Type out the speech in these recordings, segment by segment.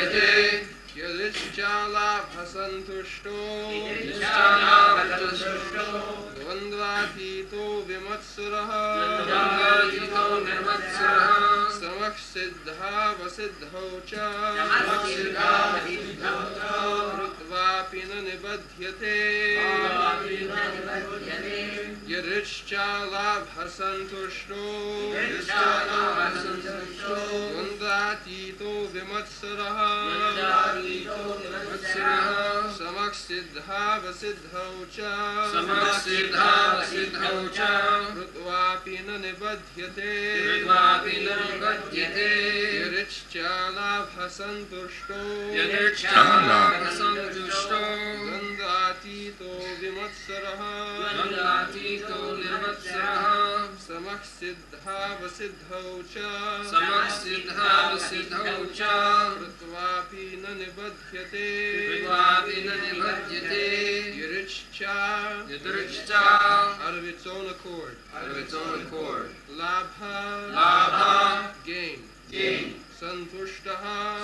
निबध्यते यदिच्छालाभसन्तुष्टो द्वन्द्वातीतो विमत्सरः। सिद्धा वसिद्धौ च। कृत्वापि न निबध्यते। यऋश्चालाभसन्तुष्टो द्वन्द्वातीतो विमत्सरः। समःसिद्धावसिद्धौ च। समःसिद्धावसिद्धौ च। कृत्वापि न निबध्यते। कृत्वापि न निबध्यते। यदिच्छालाभसन्तुष्टो। यदिच्छालाभसन्तुष्टो। द्वन्द्वातीतो विमत्सरः। द्वन्द्वातीतो निर्वत्सरः समःसिद्धावसिद्धौ च समःसिद्धावसिद्धौ च कृत्वापि न निबध्यते कृत्वापि न निबध्यते यदिच्छा यदृच्छा out of its own accord out of its own accord labha Labha, gain gain, santushtah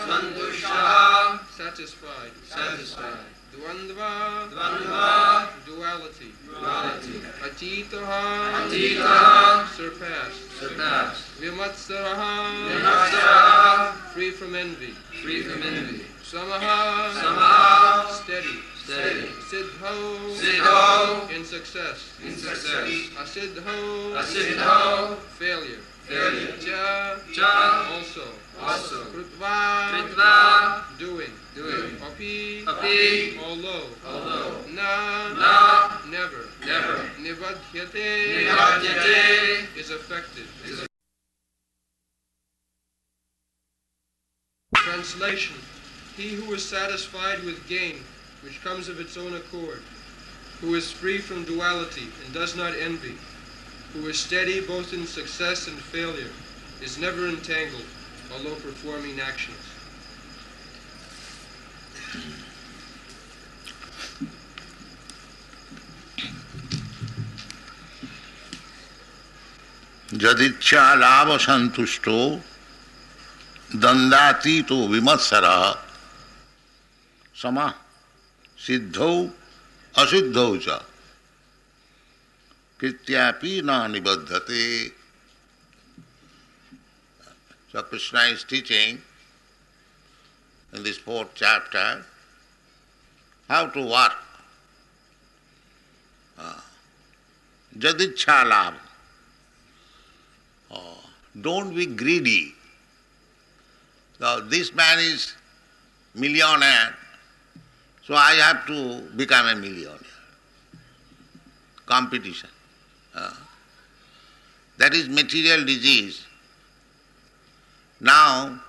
Santushtaha, satisfied satisfied, dvandva. Dvandva, duality. Duality, atitaha Atitaha, surpassed. Surpassed, vimatsaraha. Vimatsaraha, free from envy. Free from envy, samaha. Samaha, steady. Steady, siddho. Siddho, in success. In success, asiddho. Asiddho, failure, cha Cha, also also, krutva Kritva, doing doing, api Api, although although, na Na, never never, nibadhyate Nibadhyate, is effective is translation he who is satisfied with gain which comes of its own accord who is free from duality and does not envy who is steady both in success and failure is never entangled although performing actions यदिच्छा लाभ संतुष्टो दंडातीतो विमत्सर सम सिद्धौ असिद्धौ च Krityapī na nibaddhate. So Krishna is teaching in this fourth chapter how to work. Ah, jadichalab. Ah, don't be greedy. Now this man is millionaire, so I have to become a millionaire. Competition. That is material disease. Now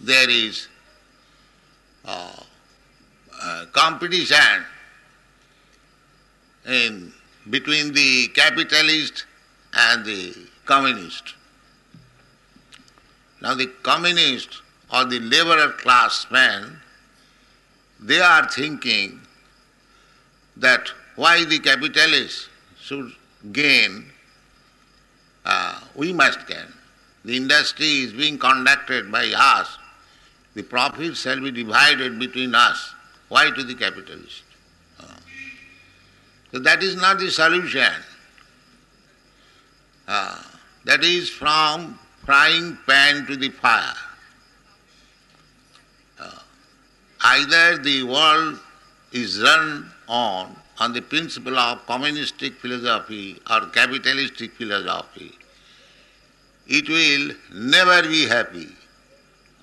there is uh, uh, competition in between the capitalist and the communist. Now the communist or the laborer class men, they are thinking that why the capitalist should gain, uh, we must gain. The industry is being conducted by us. The profit shall be divided between us. Why to the capitalist? Uh, so that is not the solution. Uh, that is from frying pan to the fire. Either the world is run on on the principle of communistic philosophy or capitalistic philosophy, it will never be happy.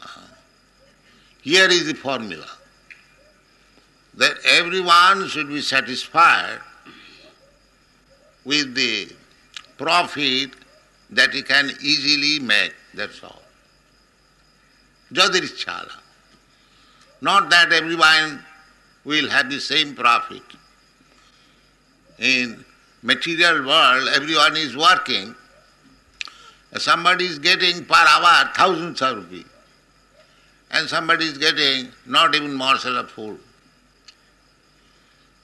Uh, here is the formula that everyone should be satisfied with the profit that he can easily make, that's all. Jadirichala. Not that everyone will have the same profit. In material world, everyone is working. Somebody is getting per hour thousands of rupees, and somebody is getting not even morsel of food.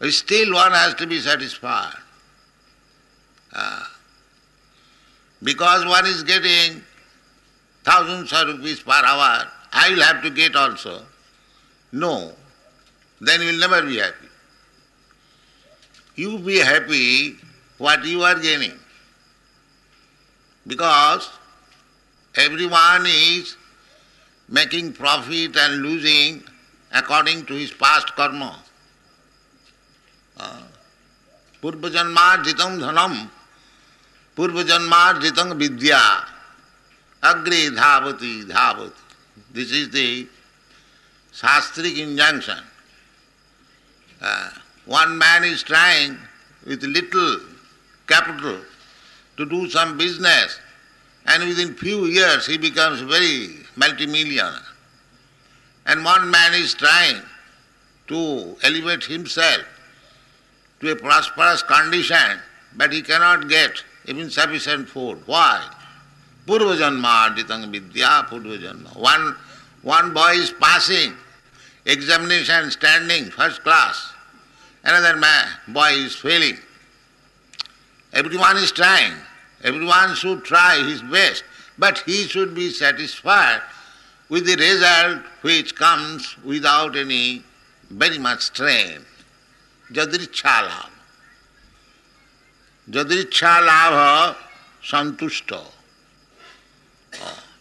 Still one has to be satisfied. Uh, because one is getting thousands of rupees per hour, I will have to get also. No, then you will never be happy You be happy what you are gaining. Because everyone is making profit and losing according to his past karma. पूर्व जन्मार्जितम धनम पूर्व जन्मार्जितम विद्या अग्रे धावती धावती this is the शास्त्रिक injunction one man is trying with little capital to do some business and within few years he becomes very multimillionaire. And one man is trying to elevate himself to a prosperous condition, but he cannot get even sufficient food. Why? Purva vidya purva One, one boy is passing examination, standing first class another man, boy is failing. Everyone is trying. Everyone should try his best, but he should be satisfied with the result which comes without any very much strain. যদৃচ্ছা chala, যদৃচ্ছা chala সন্তুষ্ট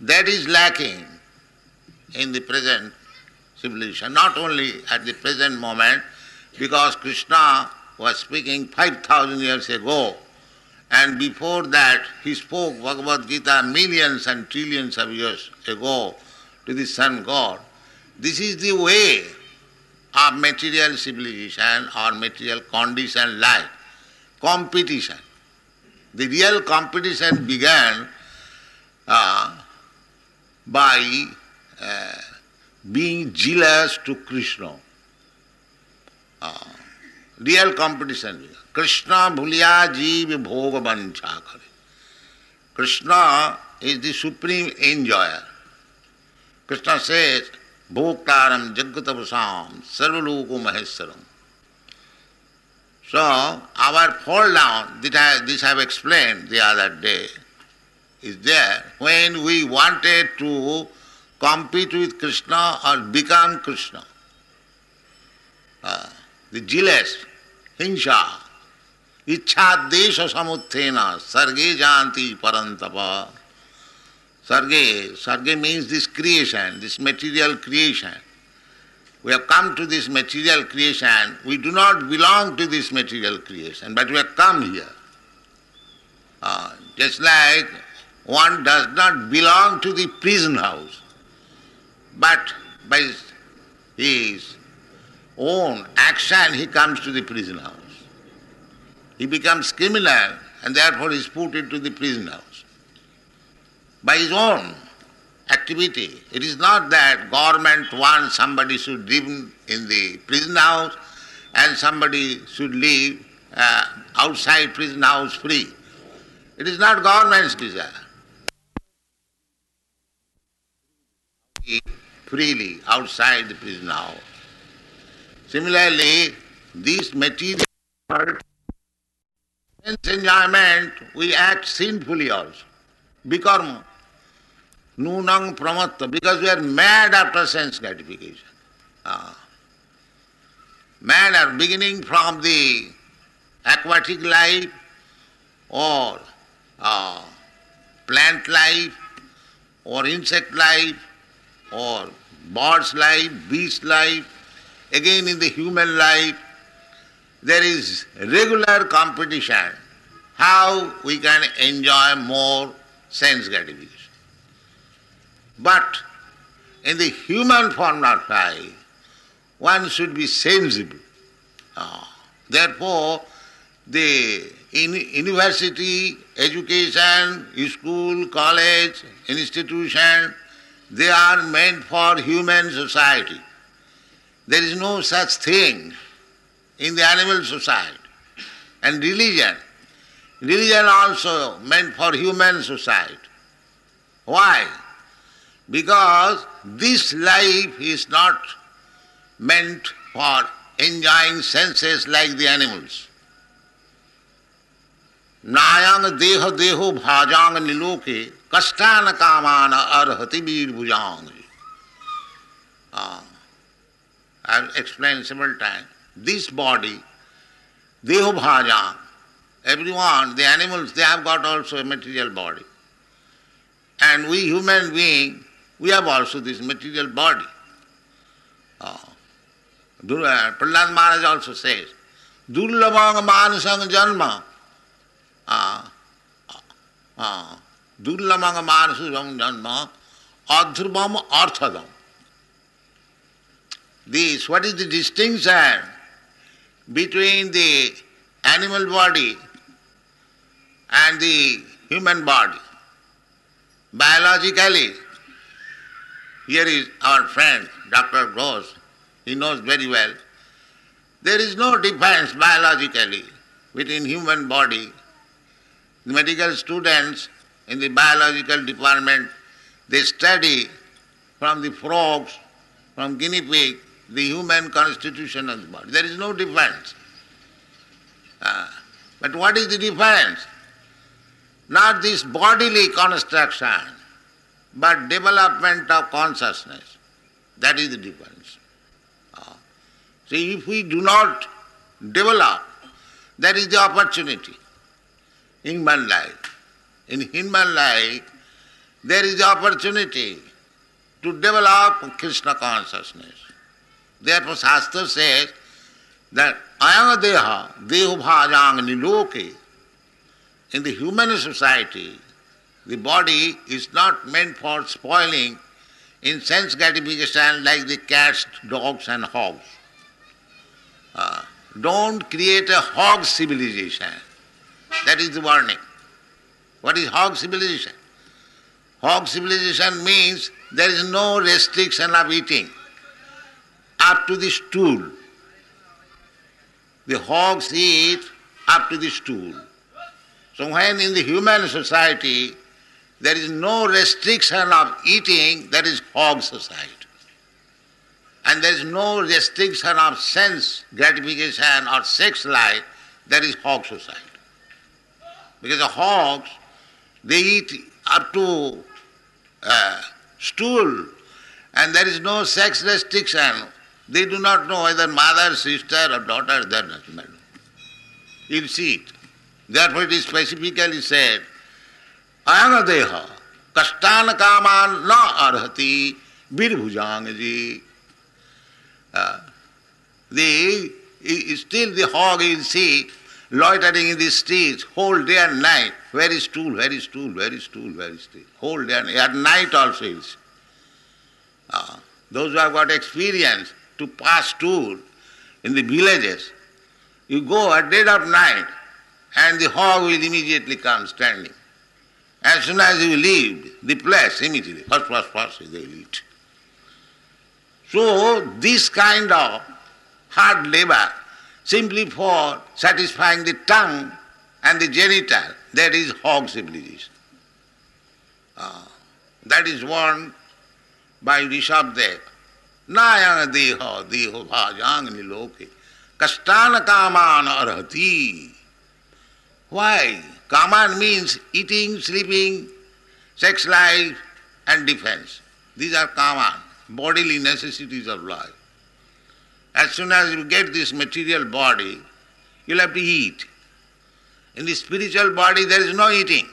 that is lacking in civilization, not only at the present moment, because Krishna was speaking 5000 years ago, and before that he spoke Bhagavad Gita millions and trillions of years ago to the Sun God. This is the way of material civilization or material condition life. Competition. The real competition began uh, by uh, being jealous to Krishna. Real competition Krishna भूलिया जीव भोग बंछा करे Krishna is the supreme enjoyer Krishna से भोगतारम जगत भूषाम सर्वलोको Maheshwaram so our fall down that this have explain the other day is there when we wanted to compete with Krishna or become Krishna the jealous, hinsa, ichha desha samuthena, sarge janti parantapa. Sarge, Sarge means this creation, this material creation. We have come to this material creation. We do not belong to this material creation, but we have come here. Uh, just like one does not belong to the prison house, but by his own action he comes to the prison house. He becomes criminal and therefore is put into the prison house by his own activity. It is not that government wants somebody should live in the prison house and somebody should live uh, outside prison house free. It is not government's desire. Freely outside the prison house. Similarly, these material sense enjoyment, we act sinfully also. Bikarma. Nunang pramatta, because we are mad after sense gratification. Ah. Mad are beginning from the aquatic life or uh, plant life or insect life or bird's life, beast life, again in the human life, there is regular competition how we can enjoy more sense gratification. But in the human form of life, one should be sensible. Uh, therefore, the in university, education, school, college, institution, they are meant for human society. There is no such thing in the animal society. And religion, religion also meant for human society. Why? Because this life is not meant for enjoying senses like the animals. नायंग देह देहो भाजांग निलोके कष्टान कामान arhati वीर भुजांग I have explained several times. This body, deho bhajang, everyone, the animals, they have got also a material body. And we human being, we have also this material body. Uh, uh Prahlad Maharaj also says, Durlabang manasang janma. Uh, uh, Durlamang manasang janma, adhrubam arthadam. This, what is the distinction between the animal body and the human body? Biologically, here is our friend, Dr. Gross, he knows very well. There is no difference biologically between human body. The medical students in the biological department, they study from the frogs, from guinea pig, the human constitution of the body. There is no difference. Uh, but what is the difference? Not this bodily construction, but development of consciousness. That is the difference. Uh, see, if we do not develop, that is the opportunity in human life. In human life, there is the opportunity to develop Krishna consciousness. Therefore, Shastra says that ayam deha, deho bhajang niloke. In the human society, the body is not meant for spoiling in sense gratification like the cats, dogs, and hogs. Uh, don't create a hog civilization. That is the warning. What is hog civilization? Hog civilization means there is no restriction of eating up to the stool. The hogs eat up to the stool. So when in the human society there is no restriction of eating, that is hog society. And there is no restriction of sense gratification or sex life, that is hog society. Because the hogs, they eat up to uh, stool and there is no sex restriction they do not know whether mother, sister, or daughter, they doesn't matter. You'll see it. Therefore it is specifically said, Ayanadeha, Kashtana Kaman na arhati Birbhujangaji. Uh, the, still the hog is see loitering in the streets whole day and night. Where is stool, where is stool, where is stool, where is stool. Whole day and at night also he is. Uh, those who have got experience, to pass tour in the villages, you go at dead of night and the hog will immediately come standing. As soon as you leave the place, immediately, first, first, first, they will eat. So, this kind of hard labor, simply for satisfying the tongue and the genital, that is hog civilization. Uh, that is warned by Rishabdev. नायण देह देहो भाजांग निलोके कष्टान कामान arhati. Why? Kaman means eating, sleeping, sex life, and defense. These are kaman, bodily necessities of life. As soon as you get this material body, you'll have to eat. In the spiritual body, there is no eating.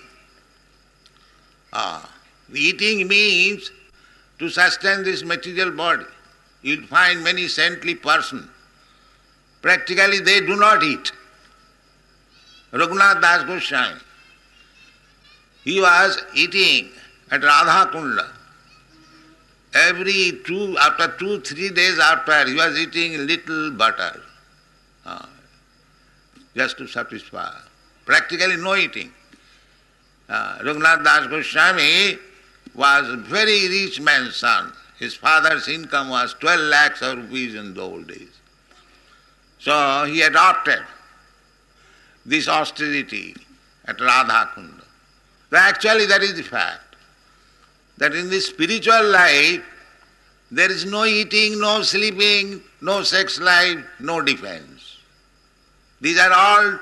Ah, eating means to sustain this material body you'll find many saintly persons. Practically they do not eat. Raghunath Das Goswami, he was eating at Radha Kunda. Every two, after two, three days after, he was eating little butter, uh, just to satisfy. Practically no eating. Uh, Raghunath Das Goswami, was a very rich man's son. His father's income was 12 lakhs of rupees in the old days. So he adopted this austerity at Radha Kunda. So actually that is the fact. That in the spiritual life there is no eating, no sleeping, no sex life, no defense. These are all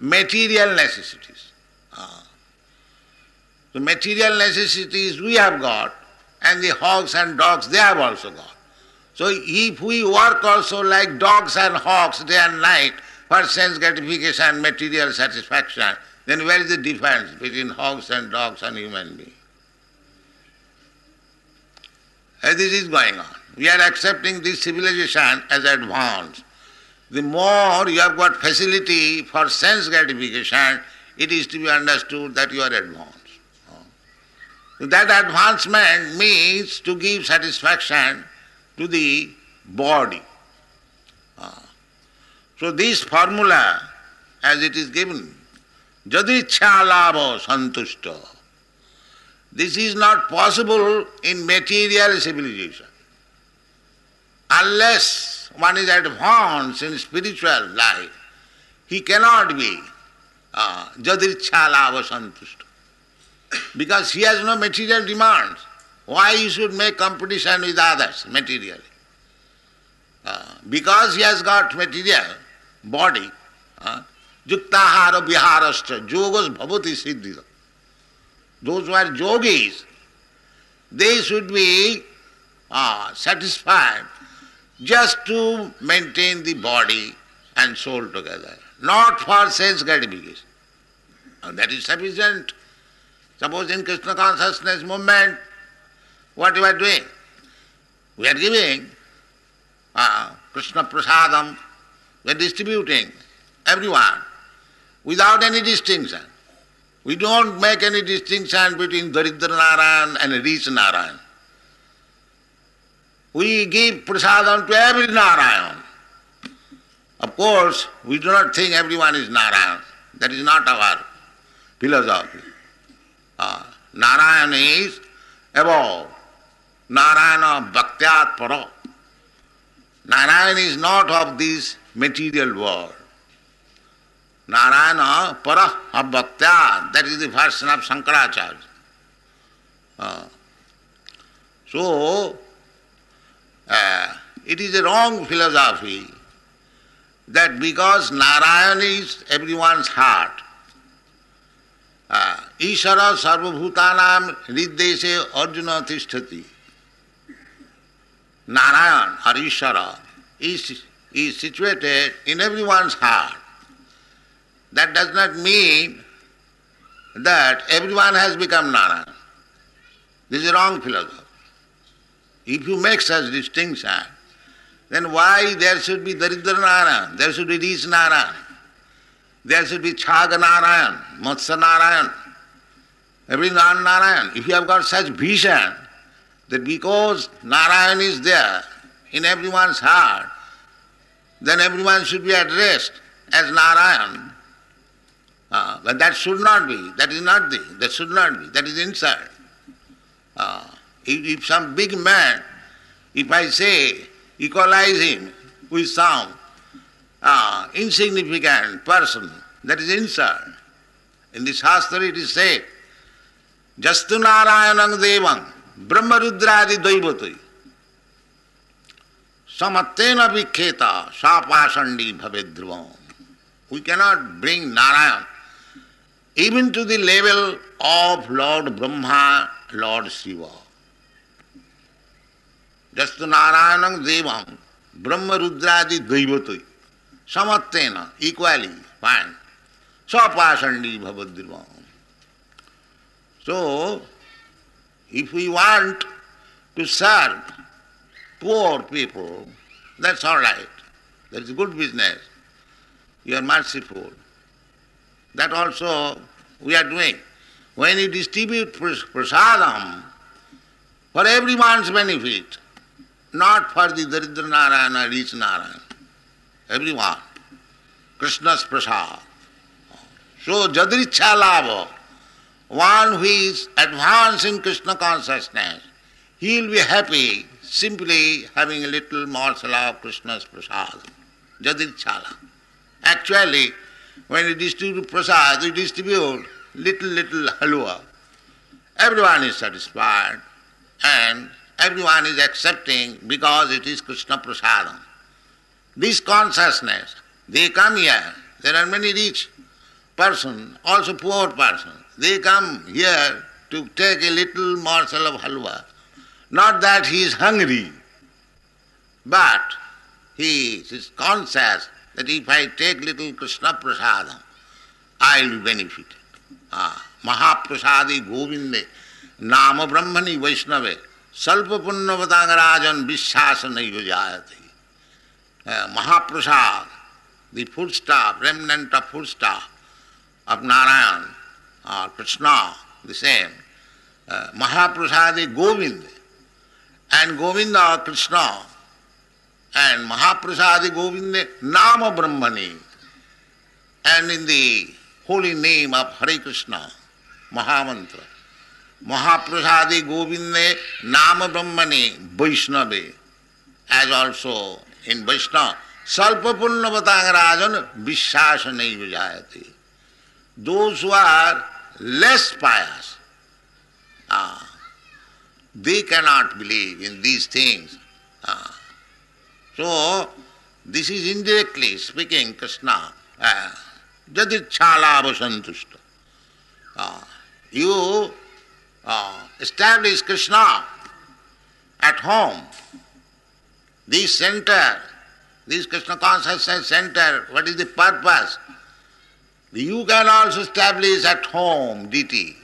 material necessities. Ah. The material necessities we have got, and the hogs and dogs they have also got. So if we work also like dogs and hogs day and night for sense gratification material satisfaction, then where is the difference between hogs and dogs and human beings? As this is going on. We are accepting this civilization as advanced. The more you have got facility for sense gratification, it is to be understood that you are advanced. That advancement means to give satisfaction to the body. So this formula, as it is given, jadicha lava santushta. This is not possible in material civilization. Unless one is advanced in spiritual life, he cannot be uh, jadicha lava santushta. Because he has no material demands. Why he should make competition with others materially? Uh, because he has got material body, uh, viharascha, yogas bhavati siddhita. Those who are yogis, they should be uh, satisfied just to maintain the body and soul together, not for sense gratification. And that is sufficient. Suppose in Krishna consciousness movement, what you are doing? We are giving uh, Krishna prasadam, we are distributing everyone without any distinction. We don't make any distinction between Daridra Narayan and rich Narayan. We give prasadam to every Narayan. Of course, we do not think everyone is Narayan. That is not our philosophy. Uh, Narayan is above. Narayana bhaktyat para. Narayan is not of this material world. Narayana para bhaktya, that is the version of Shankaracharya. Uh, so, uh, it is a wrong philosophy that because Narayan is everyone's heart, uh, Ishara sarvabhutanam riddeshe arjuna tishtati. Narayan or is, is situated in everyone's heart. That does not mean that everyone has become Narayan. This is wrong philosophy. If you make such distinction, then why there should be Daridra Narayan, there should be Rich Narayan, there should be Chaga Narayan, Matsya Narayan, every Narayan. If you have got such vision that because Narayan is there in everyone's heart, then everyone should be addressed as Narayan. Uh, but that should not be. That is not the. That should not be. That is inside. Uh, if, if some big man, if I say equalize him with some uh, insignificant person, that is insult. In this Shastra it is said, जस्तु Narayan देव ब्रह्मरुद्रादि दैवत। समत्न विख्यत सापाषंडी भवे ध्रुव we cannot bring Narayana even to the level of lord Brahma lord Shiva जस्तु Narayan देव ब्रह्म रुद्रादि दैवत समत्न equally fine सपाषंडी भवद्रुवम So, if we want to serve poor people, that's all right. That is good business. You are merciful. That also we are doing. When you distribute prasadam for everyone's benefit, not for the Daridra Narayana, rich Narayana, everyone. Krishna's prasad. So jadricha lava, one who is advanced in Krishna consciousness, he will be happy simply having a little morsel of Krishna's prasad, jadirchala. Actually, when you distribute prasad, you distribute little, little halwa. Everyone is satisfied and everyone is accepting because it is Krishna prasadam. This consciousness, they come here. There are many rich person, also poor person. They come here to take a little morsel of halwa. Not that he is hungry, but he is conscious that if I take little Krishna prasadam, I will be benefited. Ah, Mahaprasadi Govinde, Nama Brahmani Vaishnave, Salpa Punnavadangarajan Vishasa Nayojayati. Uh, Mahaprasad, the foodstuff, remnant of foodstuff of Narayan or Krishna, the same. Uh, Mahaprasadi Govind and Govinda Krishna and Mahaprasadi Govinda Nama Brahmani and in the holy name of Hare Krishna, Mahamantra. Mahaprasadi Govinde Nama Brahmani Vaishnave as also in Vaishnava Salpa Punnavatangrajan Vishasa Vijayati. Those who are less pious, ah, they cannot believe in these things. Ah. So, this is indirectly speaking Krishna. Ah. Jadichalavasantushta. Uh, you uh, establish Krishna at home. This center, this Krishna consciousness center, what is the purpose? You can also establish at home deity.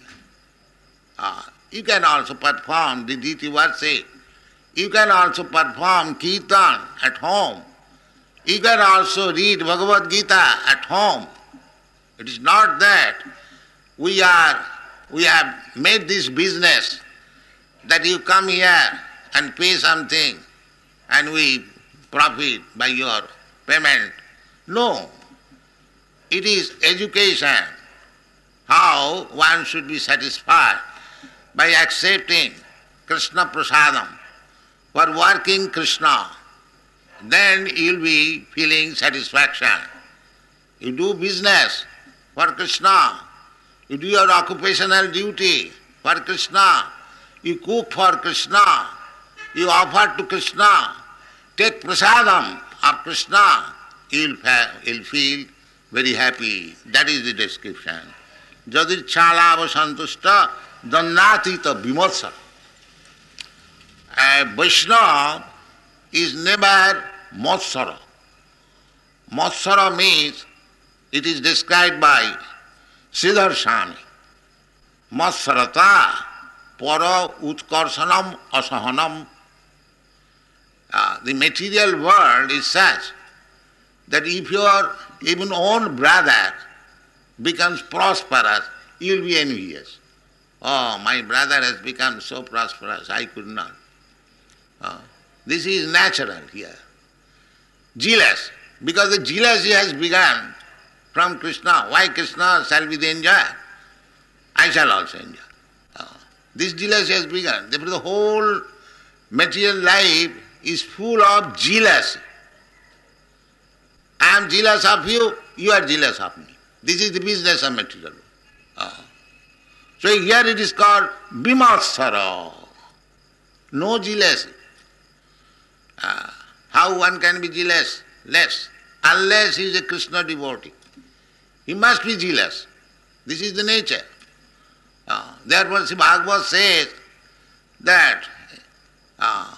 Uh, you can also perform the deity worship. You can also perform kirtan at home. You can also read Bhagavad Gita at home. It is not that we are we have made this business that you come here and pay something and we profit by your payment. No. It is education. How one should be satisfied by accepting Krishna prasadam for working Krishna. Then you'll be feeling satisfaction. You do business for Krishna. You do your occupational duty for Krishna. You cook for Krishna. You offer to Krishna. Take prasadam of Krishna. You'll, you'll feel very happy. That is the description. Jadir chalava santushta dandhatita vimotsa. A Vaishnava is never motsara. Motsara means it is described by Sridhar Swami. Matsarata para utkarsanam asahanam. Uh, the material world is such that if your even own brother becomes prosperous, you will be envious. Oh, my brother has become so prosperous, I could not. Oh, this is natural here. Jealous, because the jealousy has begun from Krishna. Why Krishna shall be the enjoyer? I shall also enjoy. Oh. This jealousy has begun. Therefore, the whole material life is full of jealousy. I am jealous of you, you are jealous of me. This is the business of material. Oh. So here it is called bimatsara. No jealousy. Uh, how one can be jealous? Less. Unless he is a Krishna devotee. He must be jealous. This is the nature. Uh, therefore, Sri Bhagavad says that uh,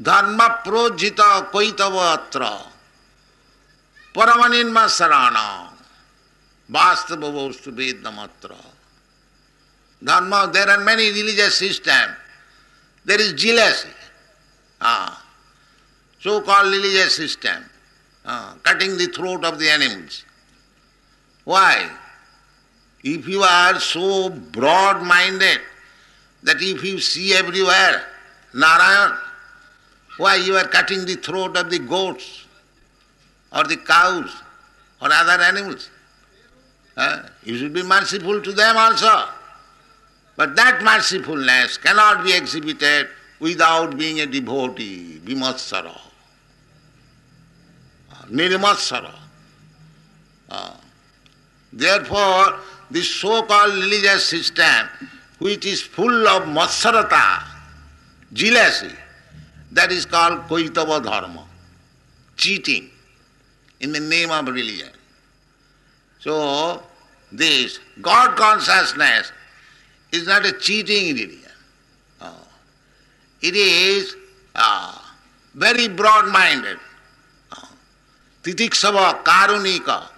dharma projita koitava koitavatra paramaninma sarana vastava vastu vedamatra. Dharma, there are many religious systems. There is jealousy. Uh, so-called religious system, uh, cutting the throat of the animals. Why? If you are so broad minded that if you see everywhere Narayan, why you are cutting the throat of the goats or the cows or other animals? You should be merciful to them also. But that mercifulness cannot be exhibited without being a devotee, vimatsara, nirmatsara. Uh, therefore, this so-called religious system, which is full of matsarata, jealousy, that is called Koitava Dharma, cheating in the name of religion. So, this God consciousness is not a cheating religion. Uh, it is uh, very broad-minded. Uh, Titiksava Karunika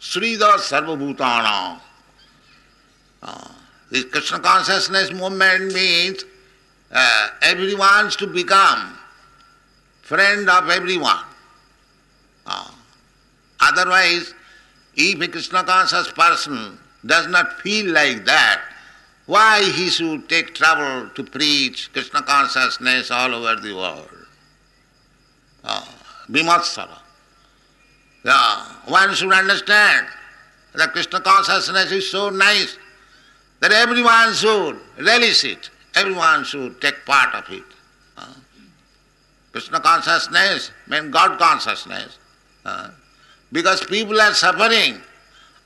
Srida Sarvabhutana. Uh, this Krishna consciousness movement means uh, everyone to become friend of everyone. Uh, otherwise, if a Krishna conscious person does not feel like that, why he should take trouble to preach Krishna consciousness all over the world? Uh, Bimatsara. Yeah, one should understand that Krishna consciousness is so nice that everyone should relish it, everyone should take part of it. Uh, Krishna consciousness means God consciousness. Uh, because people are suffering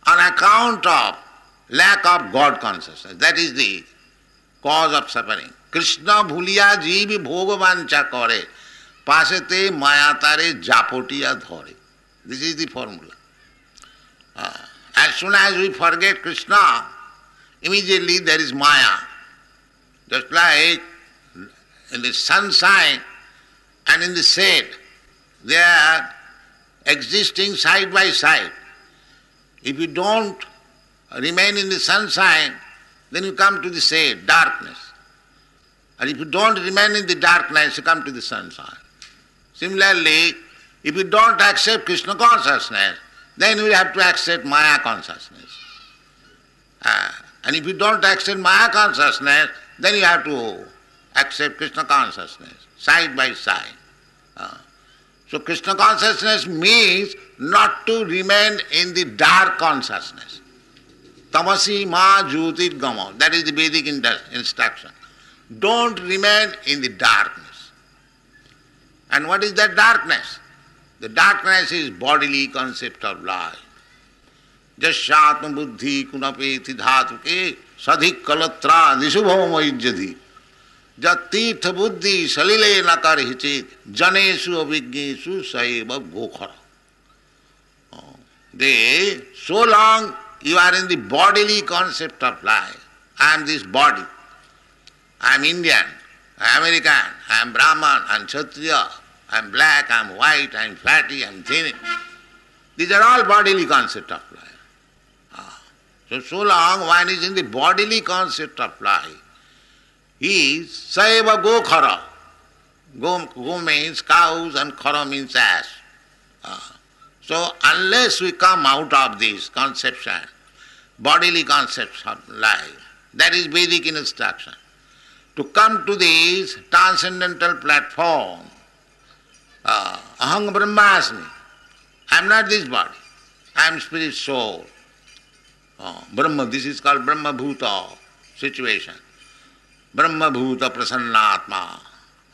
on account of lack of God consciousness. That is the cause of suffering. Krishna ভুলিয়া জীব ভোগবাঞ্ছা করে পাশেতে মায়া তারে জাপটিয়া ধরে this is the formula as soon as we forget Krishna, immediately there is Maya. Just like in the sunshine and in the shade, they are existing side by side. If you don't remain in the sunshine, then you come to the shade, darkness. And if you don't remain in the darkness, you come to the sunshine. Similarly, if you don't accept Krishna consciousness, then you have to accept Maya consciousness. Uh, and if you don't accept Maya consciousness, then you have to accept Krishna consciousness, side by side. Uh, so Krishna consciousness means not to remain in the dark consciousness. Tamasi ma jyotir gama. That is the Vedic instruction. Don't remain in the darkness. And what is that darkness? The darkness is bodily concept of life. जस्यात्म बुद्धि कुनपेति धातु के सधिक कलत्रा निशुभमयजधि যা তীর্থ বুদ্ধি সলিলে নাকার হিচে জনেশু অভিজ্ঞেশু সৈব গোখর দে so long you are in the bodily concept of life. I am this body. I am Indian, I am American, I am Brahman, I am Kshatriya, I am black, I am white, I am fatty, I am thin. These are all bodily concept of life. So, so long one is in the bodily concept of life, is Saiva Gokhara. Go, go means cows and khara means ass. Ah. So unless we come out of this conception, bodily conception life, that is Vedic instruction. To come to this transcendental platform, uh, Aham Brahmasmi, I am not this body, I am spirit soul. Uh, Brahma, this is called Brahma Bhuta situation. ब्रह्मभूत प्रसन्नात्मा.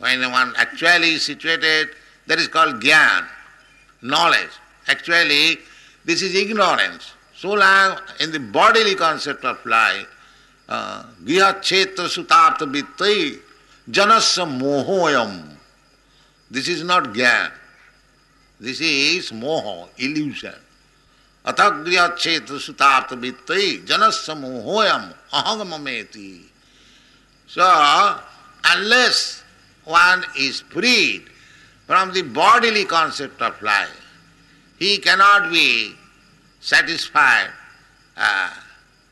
When one actually situated that is called jnana knowledge actually this is ignorance so long in the bodily concept of life गृह क्षेत्र सुताप्त वित्त जनस मोहोयम this is not jnana this is moha illusion अथ गृह क्षेत्र सुताप्त वित्त जनस मोहोयम अहंग ममेती So, unless one is freed from the bodily concept of life, he cannot be satisfied uh,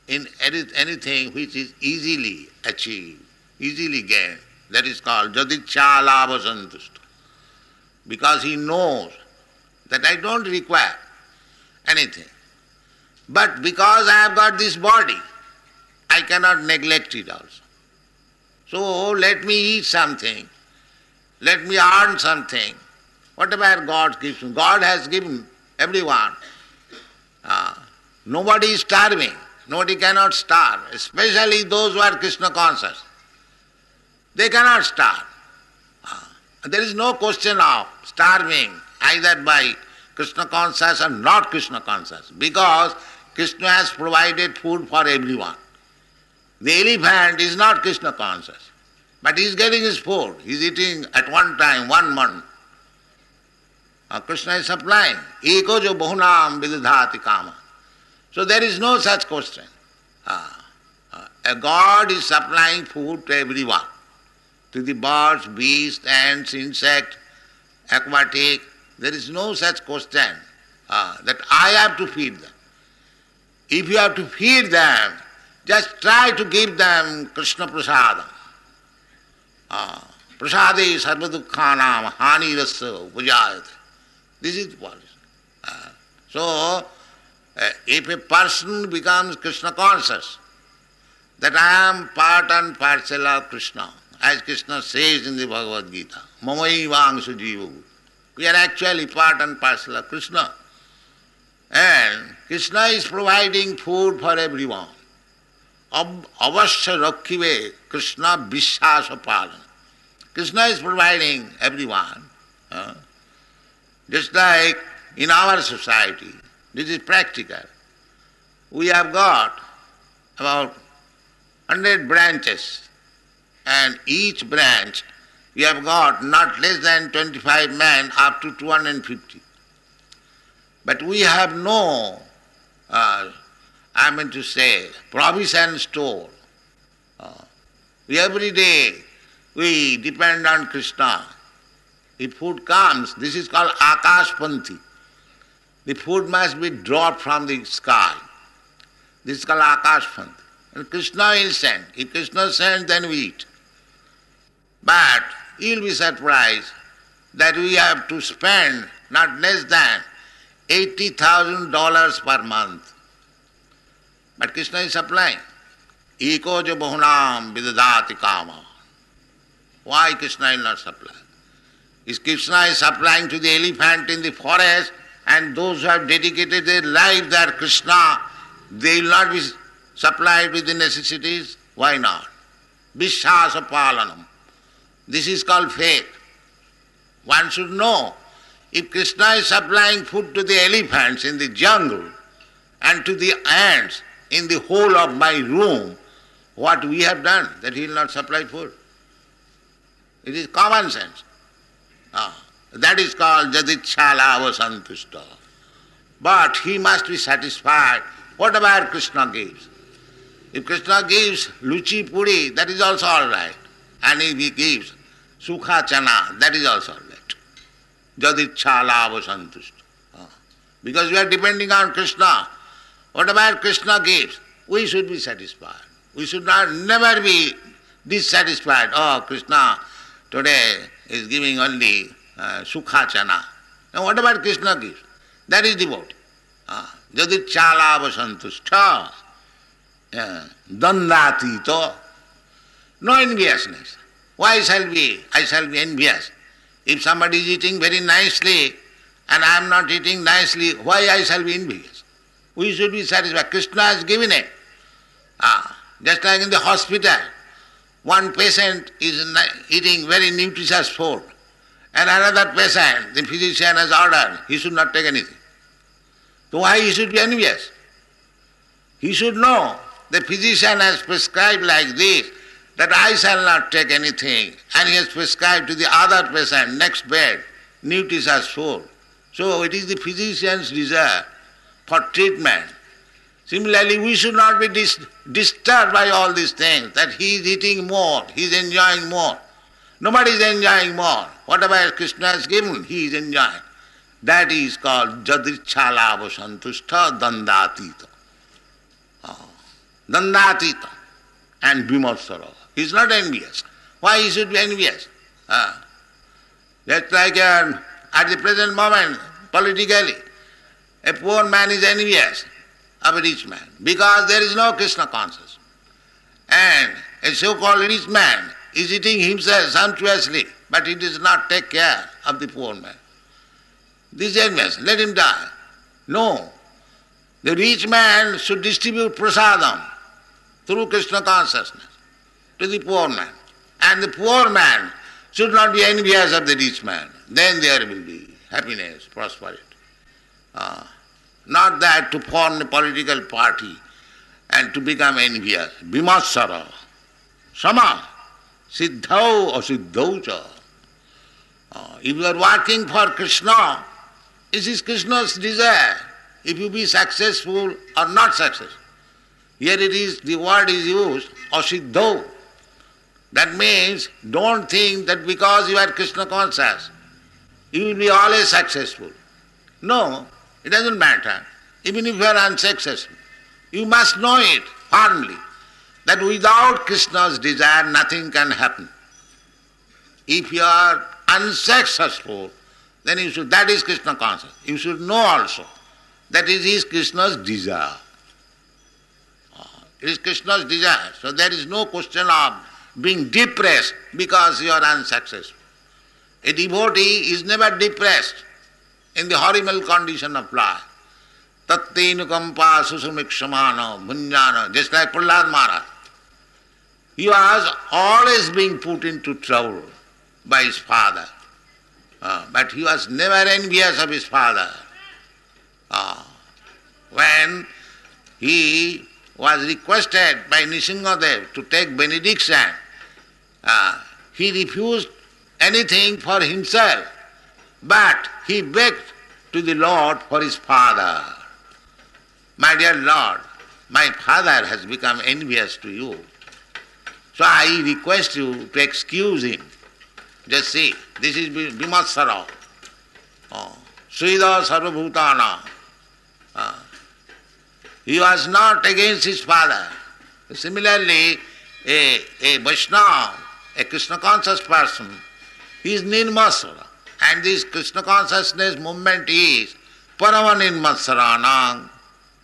in any, anything which is easily achieved, easily gained. That is called jadicha lava santusta. Because he knows that I don't require anything. But because I have got this body, I cannot neglect it also. So let me eat something, let me earn something. Whatever God gives me, God has given everyone. Uh, nobody is starving, Nobody cannot starve, especially those who are Krishna conscious. They cannot starve. Ah, there is no question of starving either by Krishna conscious or not Krishna conscious because Krishna has provided food for everyone. The elephant is not Krishna conscious, but he is getting his food. He is eating at one time, one month. Uh, Krishna is supplying. Eko jo bahunam vidhati kama. So there is no such question. Uh, uh, a God is supplying food to everyone, to the birds, beasts, ants, insects, aquatic. There is no such question uh, that I have to feed them. If you have to feed them, just try to give them Krishna prasadam. Uh, prasade sarvadukhanam hani rasa upajayate. This is the policy. Uh, so, uh, if a person becomes Krishna conscious, that I am part and parcel of Krishna, as Krishna says in the Bhagavad Gita, Mamaivangsu jiva. We are actually part and parcel of Krishna. And Krishna is providing food for everyone. अवश्य रखिवे कृष्ण विश्वास पालन Krishna is providing everyone. Uh, just like in our society, this is practical. We have got about 100 branches, and each branch we have got not less than 25 men up to 250. But we have no, uh, I mean to say, provision store. Uh, every day we depend on Krishna. If food comes, this is called Akashpanti. The food must be dropped from the sky. This is called Akashpanti. And Krishna will send. If Krishna sends, then we eat. But you'll be surprised that we have to spend not less than $80,000 per month. But Krishna is supplying. Eko jo bahunam vidadati kama. Why Krishna will not supply? Is Krishna is supplying to the elephant in the forest and those who have dedicated their life there Krishna, they will not be supplied with the necessities? Why not? Vishwasa palanam. This is called faith. One should know if Krishna is supplying food to the elephants in the jungle and to the ants in the whole of my room, what we have done, that he will not supply food. It is common sense. Ah, that is called jadichala vasantushta. But he must be satisfied whatever Krishna gives. If Krishna gives luchi puri, that is also all right. And if he gives sukha chana, that is also all right. Jadichala vasantushta. Ah. Because we are depending on Krishna. Whatever Krishna gives, we should be satisfied. We should not never be dissatisfied. Oh, Krishna today is giving only uh, sukha chana. Now whatever Krishna gives, that is devotee. Chala vasantushta, uh, dandatito, no enviousness. Why shall we? I shall be envious. If somebody is eating very nicely and I am not eating nicely, why I shall be envious? We should be satisfied. Krishna has given it. Ah, just like in the hospital, one patient is eating very nutritious food, and another patient, the physician has ordered, he should not take anything. So why he should be envious? He should know the physician has prescribed like this, that I shall not take anything, and he has prescribed to the other patient, next bed, nutritious food. So it is the physician's desire for treatment Similarly, we should not be dis- disturbed by all these things, that he is eating more, he is enjoying more. Nobody is enjoying more. Whatever Krishna has given, he is enjoying. That is called Jadrichala Santushta Dandatita. Oh. Dandatita and Bhimatsara. He is not envious. Why he should be envious? Ah. Just like uh, at the present moment, politically, a poor man is envious of a rich man because there is no Krishna consciousness. And a so-called rich man is eating himself sumptuously, but he does not take care of the poor man. This envious, let him die. No. The rich man should distribute prasadam through Krishna consciousness to the poor man. And the poor man should not be envious of the rich man. Then there will be happiness, prosperity. Uh, not that to form a political party and to become envious. Bimatsara, sama, siddhau or cha. Uh, if you are working for Krishna, it is Krishna's desire. If you be successful or not successful. Here it is, the word is used, asiddhau. That means don't think that because you are Krishna conscious, you will be always successful. No, it doesn't matter. Even if you are unsuccessful, you must know it firmly that without Krishna's desire nothing can happen. If you are unsuccessful, then you should that is Krishna conscious. You should know also that it is Krishna's desire. It is Krishna's desire. So there is no question of being depressed because you are unsuccessful. A devotee is never depressed in the horrible condition of life. Tattenukampa susumikshamana bhunjana, just like Prahlad Maharaj. He was always being put into trouble by his father. Uh, but he was never envious of his father. Uh, when he was requested by Nrisinghadev to take benediction, uh, he refused anything for himself, but he begged to the Lord for his father. My dear Lord, my father has become envious to you. So I request you to excuse him. Just see, this is Bimatsara. Oh, Srida Sarvabhutana. Uh, he was not against his father. Similarly, a, a Vaishnava, a Krishna conscious person, he is Nirmasara. And this Krishna consciousness movement is Parama Nirmasaranang.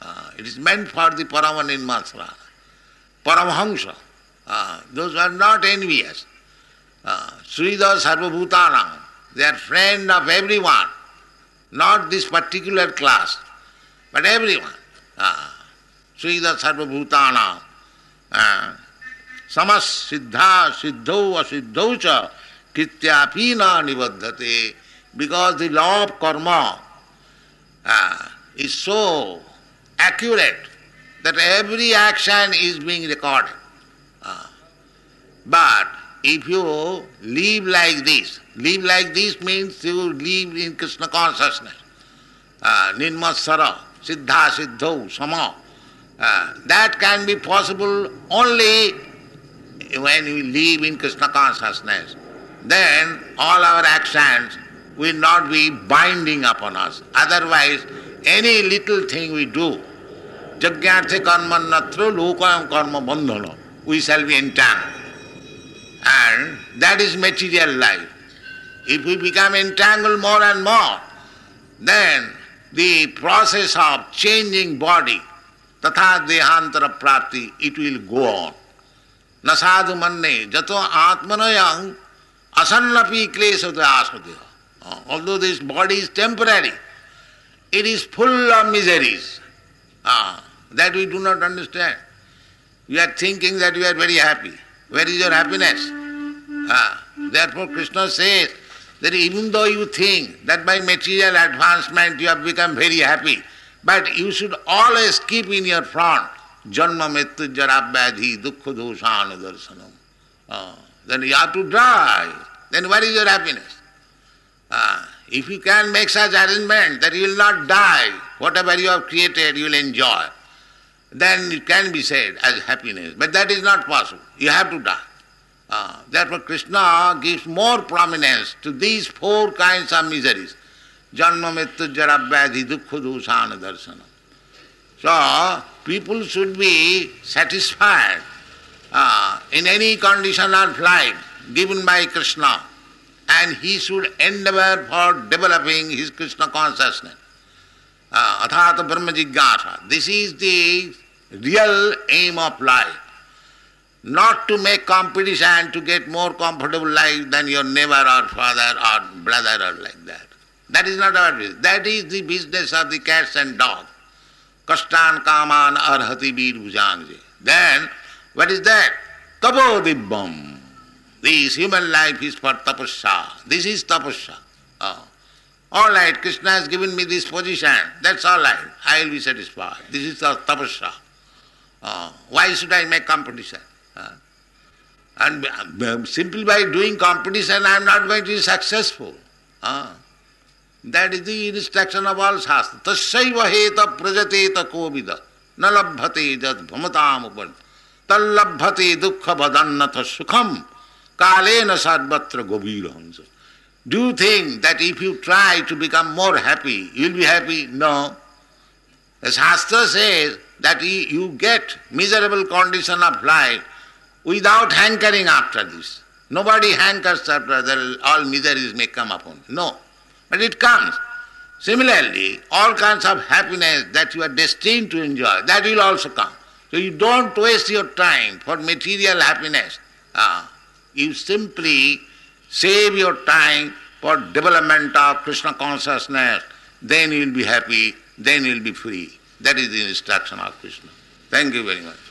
Uh, it is meant for the Parama Nirmasara. Paramahamsa. Uh, those who are not envious. Uh, Srida Sarvabhutanam. They are friend of everyone. Not this particular class, but everyone. Uh, Srida Sarvabhutanam. Uh, siddhau asiddhau cha krityapina because the law of karma uh, is so accurate that every action is being recorded. Uh, but if you live like this, live like this means you live in Krishna consciousness. Uh, Ninmasara, Siddha, Siddhau, Sama. Uh, that can be possible only when you live in Krishna consciousness Then all our actions will not be binding upon us. Otherwise, any little thing we do, jagyarthe karma natra lokayam karma bandhana, we shall be entangled. And that is material life. If we become entangled more and more, then the process of changing body तथा देहांतर प्राप्ति it will go on न साधु मन्ने जतो आत्मनयं asannapi klesatra asmatiha. Although this body is temporary, it is full of miseries. Ah, that we do not understand. You are thinking that you are very happy. Where is your happiness? Ah, therefore Krishna says that even though you think that by material advancement you have become very happy, but you should always keep in your front janma mrityu jarabhyadhi dukkha dosanudarsanam. Ah. Then you have to die. Then what is your happiness? Uh, if you can make such arrangement that you will not die, whatever you have created you will enjoy, then it can be said as happiness. But that is not possible. You have to die. Uh, therefore Krishna gives more prominence to these four kinds of miseries. Janma Mrityu Jara Vyadhi Dukkha Darsana. So, people should be satisfied uh, in any condition of life given by Krishna and he should endeavor for developing his Krishna consciousness. Uh, Brahma Jigyasa. This is the real aim of life. Not to make competition to get more comfortable life than your neighbor or father or brother or like that. That is not our business. That is the business of the cats and dogs. Kastan Kaman Arhati Bir Bhujangje. Then, what is that? Tapo Dibbam. This human life is for tapasya. This is tapasya. Oh. All right, Krishna has given me this position. That's all right. I will be satisfied. This is the tapasya. Oh. Why should I make competition? Uh, and uh, simply by doing competition, I am not going to be successful. Uh, that is the instruction of all Shastra. Tasyaiva heta prajateta kovida na labhate jad bhamatam upan Do you think that if you try to become more happy, you will be happy? No. The Shastra says that you get miserable condition of life without hankering after this. Nobody hankers after that, all miseries may come upon. No. But it comes. Similarly, all kinds of happiness that you are destined to enjoy, that will also come. So you don't waste your time for material happiness. Uh, you simply save your time for development of Krishna consciousness. Then you will be happy, then you will be free. That is the instruction of Krishna. Thank you very much.